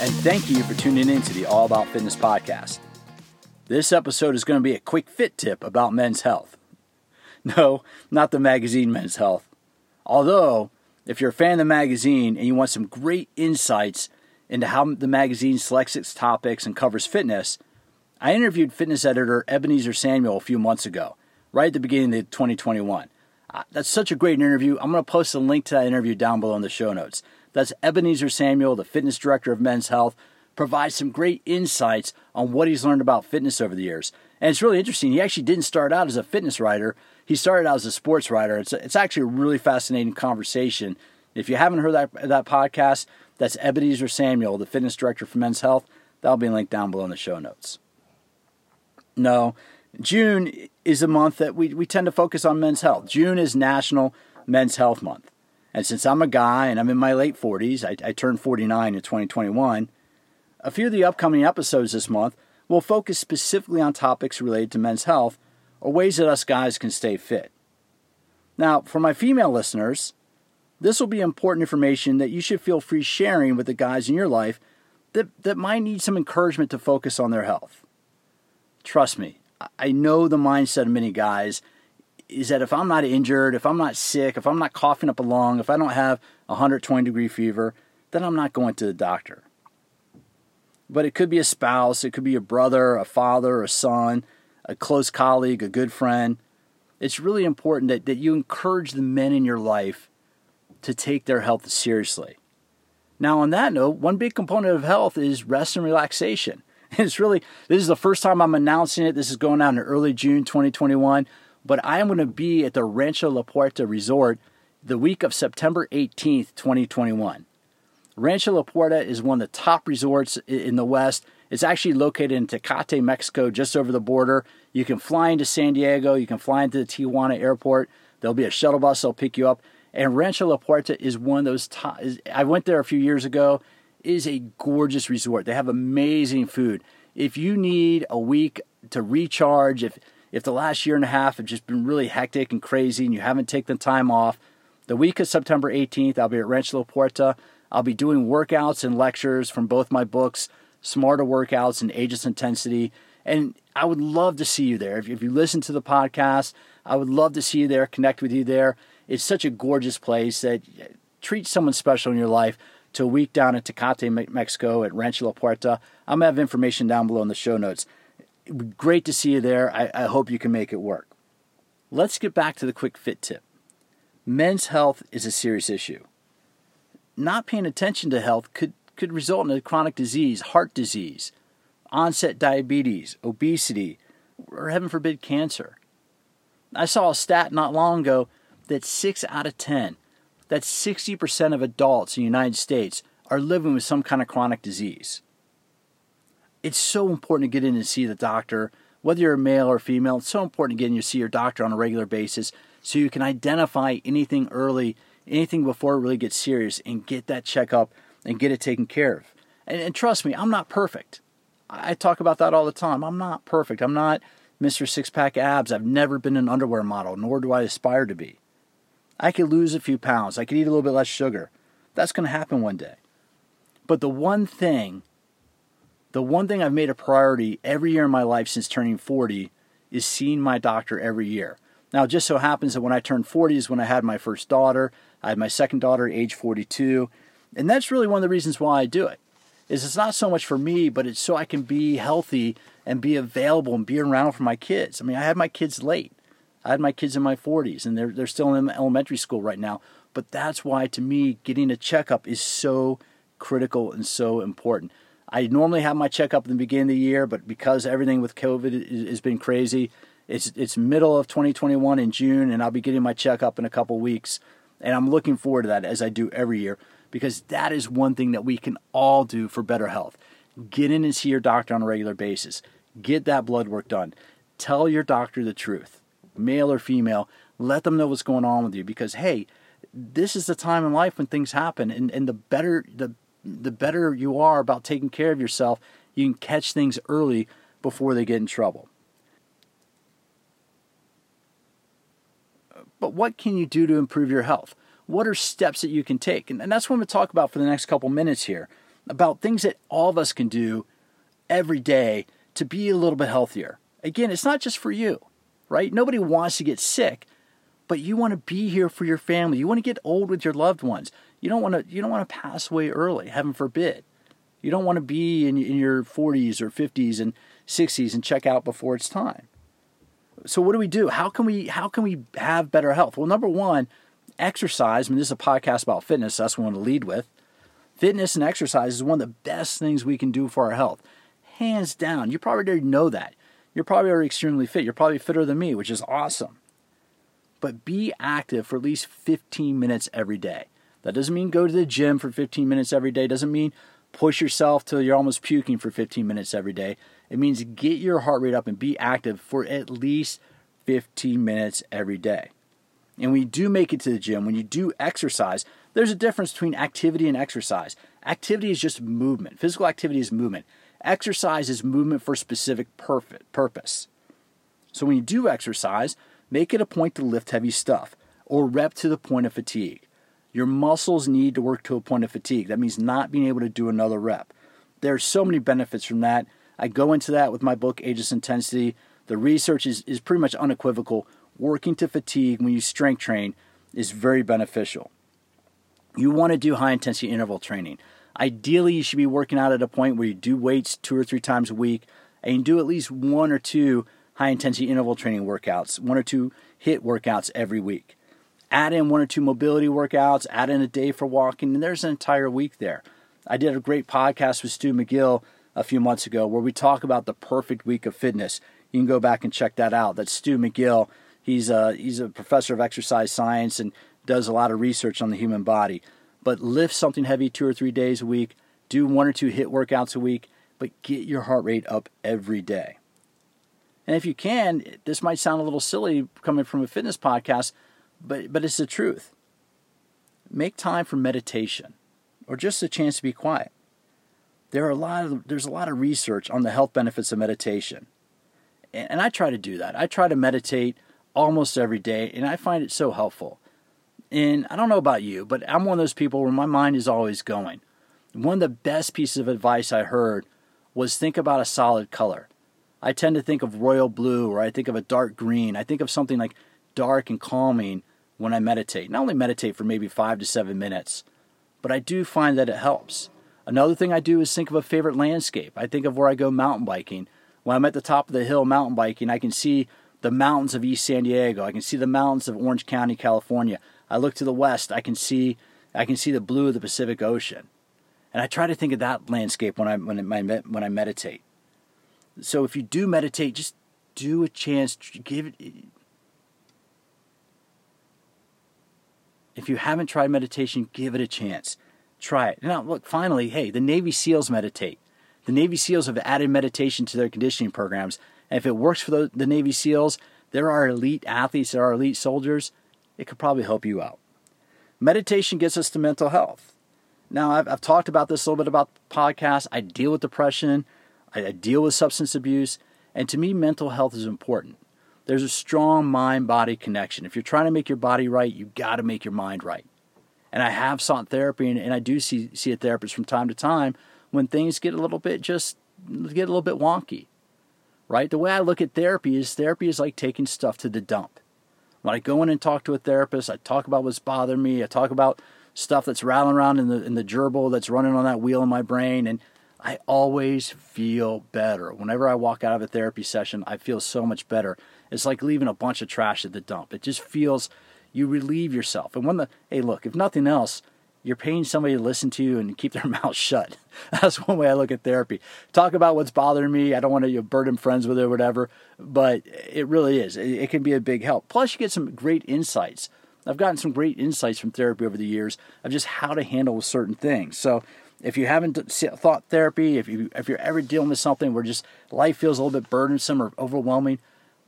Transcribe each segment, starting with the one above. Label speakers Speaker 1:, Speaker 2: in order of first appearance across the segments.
Speaker 1: and thank you for tuning in to the All About Fitness podcast. This episode is going to be a quick fit tip about men's health. No, not the magazine Men's Health. Although, if you're a fan of the magazine and you want some great insights into how the magazine selects its topics and covers fitness, I interviewed fitness editor Ebenezer Samuel a few months ago, right at the beginning of 2021. Uh, that's such a great interview. I'm going to post a link to that interview down below in the show notes. That's Ebenezer Samuel, the fitness director of Men's Health, provides some great insights on what he's learned about fitness over the years. And it's really interesting. He actually didn't start out as a fitness writer. He started out as a sports writer. It's, it's actually a really fascinating conversation. If you haven't heard that, that podcast, that's Ebenezer Samuel, the fitness director for Men's Health. That'll be linked down below in the show notes. No, June is a month that we, we tend to focus on men's health. June is National Men's Health Month. And since I'm a guy and I'm in my late 40s, I, I turned 49 in 2021, a few of the upcoming episodes this month will focus specifically on topics related to men's health or ways that us guys can stay fit. Now, for my female listeners, this will be important information that you should feel free sharing with the guys in your life that, that might need some encouragement to focus on their health. Trust me, I know the mindset of many guys is that if I'm not injured, if I'm not sick, if I'm not coughing up a lung, if I don't have 120 degree fever, then I'm not going to the doctor. But it could be a spouse, it could be a brother, a father, a son, a close colleague, a good friend. It's really important that, that you encourage the men in your life to take their health seriously. Now, on that note, one big component of health is rest and relaxation. It's really, this is the first time I'm announcing it. This is going out in early June 2021 but I am going to be at the Rancho La Puerta Resort the week of September 18th, 2021. Rancho La Puerta is one of the top resorts in the West. It's actually located in Tecate, Mexico, just over the border. You can fly into San Diego, you can fly into the Tijuana airport. There'll be a shuttle bus that'll pick you up. And Rancho La Puerta is one of those top. I went there a few years ago. It is a gorgeous resort. They have amazing food. If you need a week to recharge, if if the last year and a half have just been really hectic and crazy and you haven't taken the time off, the week of September 18th, I'll be at Rancho La Puerta. I'll be doing workouts and lectures from both my books, Smarter Workouts and Ageless Intensity. And I would love to see you there. If, if you listen to the podcast, I would love to see you there, connect with you there. It's such a gorgeous place that treat someone special in your life to a week down in Tecate, Mexico at Rancho La Puerta. I'm going to have information down below in the show notes great to see you there. I, I hope you can make it work. Let's get back to the quick fit tip. Men's health is a serious issue. Not paying attention to health could, could result in a chronic disease, heart disease, onset diabetes, obesity, or heaven forbid, cancer. I saw a stat not long ago that 6 out of 10, that's 60% of adults in the United States, are living with some kind of chronic disease it's so important to get in and see the doctor, whether you're a male or female. It's so important to get in and see your doctor on a regular basis so you can identify anything early, anything before it really gets serious, and get that checkup and get it taken care of. And, and trust me, I'm not perfect. I talk about that all the time. I'm not perfect. I'm not Mr. Six Pack Abs. I've never been an underwear model, nor do I aspire to be. I could lose a few pounds. I could eat a little bit less sugar. That's going to happen one day. But the one thing the one thing I've made a priority every year in my life since turning 40 is seeing my doctor every year. Now, it just so happens that when I turned 40 is when I had my first daughter. I had my second daughter at age 42. And that's really one of the reasons why I do it. Is it's not so much for me, but it's so I can be healthy and be available and be around for my kids. I mean, I had my kids late. I had my kids in my 40s and they're, they're still in elementary school right now. But that's why, to me, getting a checkup is so critical and so important. I normally have my checkup in the beginning of the year, but because everything with COVID has been crazy, it's it's middle of 2021 in June, and I'll be getting my checkup in a couple weeks, and I'm looking forward to that as I do every year because that is one thing that we can all do for better health. Get in and see your doctor on a regular basis. Get that blood work done. Tell your doctor the truth, male or female. Let them know what's going on with you because hey, this is the time in life when things happen, and, and the better the the better you are about taking care of yourself, you can catch things early before they get in trouble. But what can you do to improve your health? What are steps that you can take? And, and that's what I'm going to talk about for the next couple minutes here. about things that all of us can do every day to be a little bit healthier. Again, it's not just for you, right? Nobody wants to get sick, but you want to be here for your family. You want to get old with your loved ones. You don't want to you don't want to pass away early, heaven forbid. You don't want to be in, in your 40s or 50s and 60s and check out before it's time. So what do we do? How can we how can we have better health? Well, number one, exercise. I mean, this is a podcast about fitness. So that's what I want to lead with. Fitness and exercise is one of the best things we can do for our health, hands down. You probably already know that. You're probably already extremely fit. You're probably fitter than me, which is awesome. But be active for at least 15 minutes every day. That doesn't mean go to the gym for 15 minutes every day. Doesn't mean push yourself till you're almost puking for 15 minutes every day. It means get your heart rate up and be active for at least 15 minutes every day. And when you do make it to the gym, when you do exercise, there's a difference between activity and exercise. Activity is just movement. Physical activity is movement. Exercise is movement for specific purpose. So when you do exercise, make it a point to lift heavy stuff or rep to the point of fatigue. Your muscles need to work to a point of fatigue. That means not being able to do another rep. There are so many benefits from that. I go into that with my book, Ageless Intensity. The research is, is pretty much unequivocal. Working to fatigue when you strength train is very beneficial. You want to do high intensity interval training. Ideally, you should be working out at a point where you do weights two or three times a week and do at least one or two high intensity interval training workouts, one or two HIIT workouts every week add in one or two mobility workouts, add in a day for walking, and there's an entire week there. I did a great podcast with Stu McGill a few months ago where we talk about the perfect week of fitness. You can go back and check that out. That's Stu McGill. He's a, he's a professor of exercise science and does a lot of research on the human body. But lift something heavy two or three days a week, do one or two HIIT workouts a week, but get your heart rate up every day. And if you can, this might sound a little silly coming from a fitness podcast, but but it's the truth. Make time for meditation or just a chance to be quiet. There are a lot of there's a lot of research on the health benefits of meditation. And, and I try to do that. I try to meditate almost every day and I find it so helpful. And I don't know about you, but I'm one of those people where my mind is always going. One of the best pieces of advice I heard was think about a solid color. I tend to think of royal blue or I think of a dark green. I think of something like dark and calming when I meditate. Not only meditate for maybe five to seven minutes, but I do find that it helps. Another thing I do is think of a favorite landscape. I think of where I go mountain biking. When I'm at the top of the hill mountain biking, I can see the mountains of East San Diego. I can see the mountains of Orange County, California. I look to the west, I can see I can see the blue of the Pacific Ocean. And I try to think of that landscape when I when I when I meditate. So if you do meditate, just do a chance give it If you haven't tried meditation, give it a chance. Try it. Now, look, finally, hey, the Navy SEALs meditate. The Navy SEALs have added meditation to their conditioning programs. And if it works for the, the Navy SEALs, there are elite athletes, there are elite soldiers, it could probably help you out. Meditation gets us to mental health. Now, I've, I've talked about this a little bit about the podcast. I deal with depression, I, I deal with substance abuse, and to me, mental health is important. There's a strong mind body connection. If you're trying to make your body right, you got to make your mind right. And I have sought therapy, and, and I do see, see a therapist from time to time when things get a little bit just get a little bit wonky. Right? The way I look at therapy is therapy is like taking stuff to the dump. When I go in and talk to a therapist, I talk about what's bothering me. I talk about stuff that's rattling around in the in the gerbil that's running on that wheel in my brain, and I always feel better. Whenever I walk out of a therapy session, I feel so much better. It's like leaving a bunch of trash at the dump. It just feels you relieve yourself. And when the hey, look, if nothing else, you're paying somebody to listen to you and keep their mouth shut. That's one way I look at therapy. Talk about what's bothering me. I don't want to you know, burden friends with it or whatever, but it really is. It, it can be a big help. Plus, you get some great insights. I've gotten some great insights from therapy over the years of just how to handle certain things. So if you haven't thought therapy, if you if you're ever dealing with something where just life feels a little bit burdensome or overwhelming,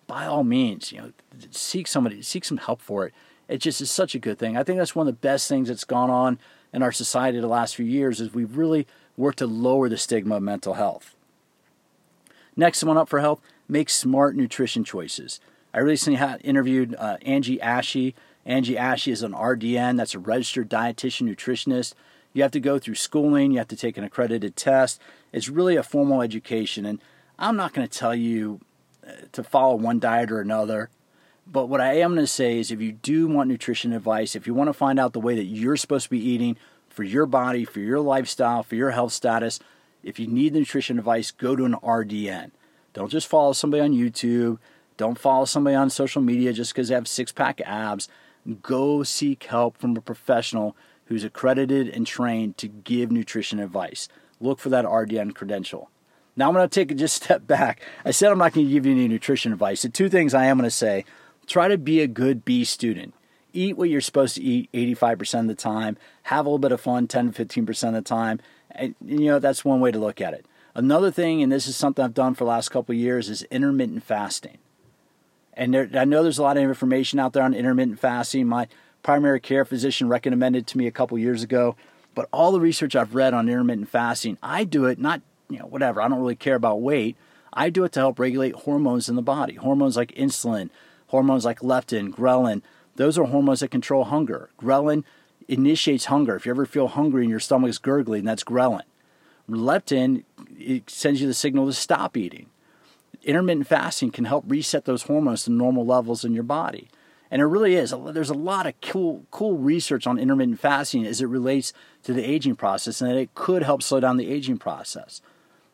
Speaker 1: by all means, you know, seek somebody, seek some help for it. It just is such a good thing. I think that's one of the best things that's gone on in our society the last few years is we've really worked to lower the stigma of mental health. Next one up for health, make smart nutrition choices. I recently had interviewed uh, Angie Asche. Angie Asche is an RDN, that's a registered dietitian nutritionist. You have to go through schooling, you have to take an accredited test. It's really a formal education. And I'm not going to tell you uh, to follow one diet or another. But what I am going to say is if you do want nutrition advice, if you want to find out the way that you're supposed to be eating for your body, for your lifestyle, for your health status, if you need nutrition advice, go to an RDN. Don't just follow somebody on YouTube. Don't follow somebody on social media just because they have six pack abs. Go seek help from a professional who's accredited and trained to give nutrition advice. Look for that RDN credential. Now I'm going to take a just step back. I said I'm not going to give you any nutrition advice. The two things I am going to say try to be a good B student. Eat what you're supposed to eat 85% of the time. Have a little bit of fun 10 to 15% of the time. And, you know, that's one way to look at it. Another thing, and this is something I've done for the last couple years, is intermittent fasting. And there, I know there's a lot of information out there on intermittent fasting. My primary care physician recommended to me a couple years ago. But all the research I've read on intermittent fasting, I do it not, you know, whatever. I don't really care about weight. I do it to help regulate hormones in the body. Hormones like insulin, hormones like leptin, ghrelin. Those are hormones that control hunger. Ghrelin initiates hunger. If you ever feel hungry and your stomach is gurgling, that's ghrelin. Leptin it sends you the signal to stop eating. Intermittent fasting can help reset those hormones to normal levels in your body. And it really is. There's a lot of cool, cool research on intermittent fasting as it relates to the aging process, and that it could help slow down the aging process.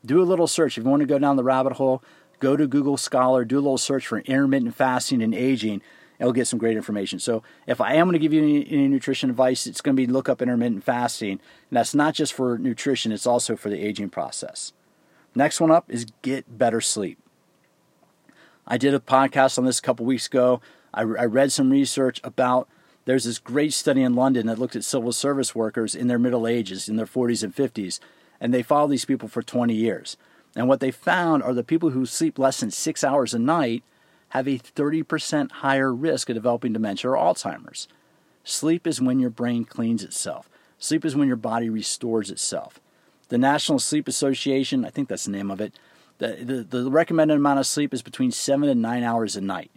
Speaker 1: Do a little search. If you want to go down the rabbit hole, go to Google Scholar, do a little search for intermittent fasting and aging, you'll get some great information. So, if I am going to give you any, any nutrition advice, it's going to be look up intermittent fasting, and that's not just for nutrition; it's also for the aging process. Next one up is get better sleep. I did a podcast on this a couple weeks ago. I, I read some research about there's this great study in London that looked at civil service workers in their middle ages, in their 40s and 50s, and they followed these people for 20 years. And what they found are the people who sleep less than six hours a night have a 30% higher risk of developing dementia or Alzheimer's. Sleep is when your brain cleans itself. Sleep is when your body restores itself. The National Sleep Association, I think that's the name of it, the, the, the recommended amount of sleep is between seven and nine hours a night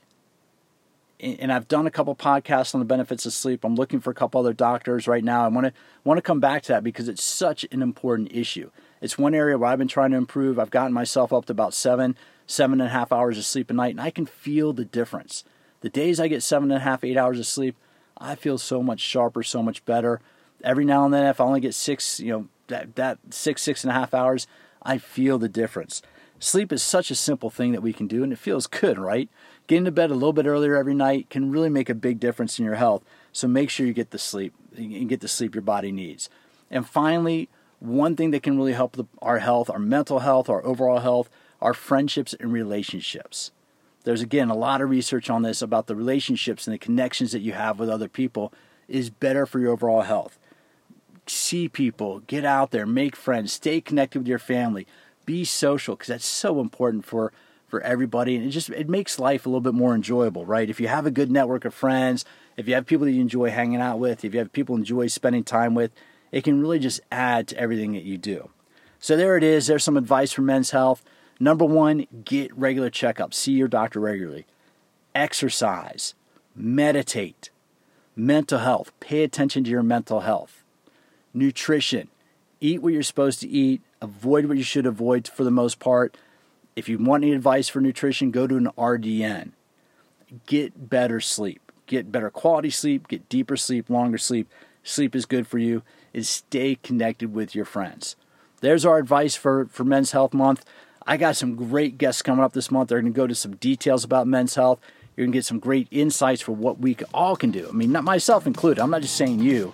Speaker 1: and I've done a couple podcasts on the benefits of sleep. I'm looking for a couple other doctors right now. I want to want to come back to that because it's such an important issue. It's one area where I've been trying to improve. I've gotten myself up to about seven, seven and a half hours of sleep a night, and I can feel the difference. The days I get seven and a half, eight hours of sleep, I feel so much sharper, so much better. Every now and then, if I only get six, you know, that, that six, six and a half hours, I feel the difference. Sleep is such a simple thing that we can do, and it feels good, right? Getting to bed a little bit earlier every night can really make a big difference in your health. So make sure you get the sleep and get the sleep your body needs. And finally, one thing that can really help the, our health, our mental health, our overall health, are friendships and relationships. There's again a lot of research on this about the relationships and the connections that you have with other people is better for your overall health. See people, get out there, make friends, stay connected with your family be social because that's so important for for everybody and it just it makes life a little bit more enjoyable right? If you have a good network of friends if you have people that you enjoy hanging out with if you have people enjoy spending time with it can really just add to everything that you do. So there it is. There's some advice for men's health. Number one get regular checkups. See your doctor regularly. Exercise. Meditate. Mental health. Pay attention to your mental health. Nutrition. Eat what you're supposed to eat. Avoid what you should avoid for the most part. If you want any advice for nutrition, go to an RDN. Get better sleep. Get better quality sleep, get deeper sleep, longer sleep. Sleep is good for you. Is stay connected with your friends. There's our advice for, for Men's Health Month. I got some great guests coming up this month. They're going to go to some details about men's health. You're going to get some great insights for what we all can do. I mean, not myself included. I'm not just saying you.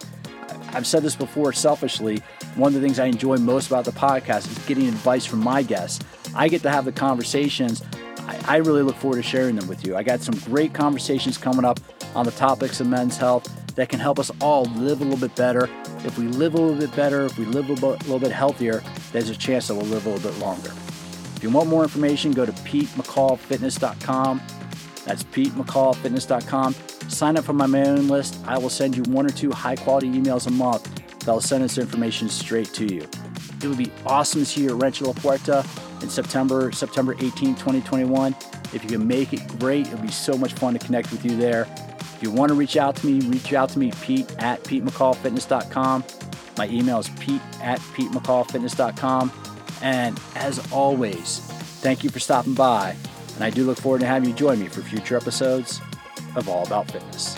Speaker 1: I've said this before selfishly. One of the things I enjoy most about the podcast is getting advice from my guests. I get to have the conversations. I, I really look forward to sharing them with you. I got some great conversations coming up on the topics of men's health that can help us all live a little bit better. If we live a little bit better, if we live a little, bit healthier, there's a chance that we'll live a little bit longer. If you want more information, go to PeteMcCallFitness.com. That's PeteMcCallFitness.com. Sign up for my mailing list. I will send you one or two high quality emails a month that will send this information straight to you. It would be awesome to see you at Rancho La Puerta in September, September 18, 2021. If you can make it, great. It'll be so much fun to connect with you there. If you want to reach out to me, reach out to me, Pete at PeteMcCallFitness.com. My email is Pete at PeteMcCallFitness.com. And as always, thank you for stopping by. And I do look forward to having you join me for future episodes of All About Fitness.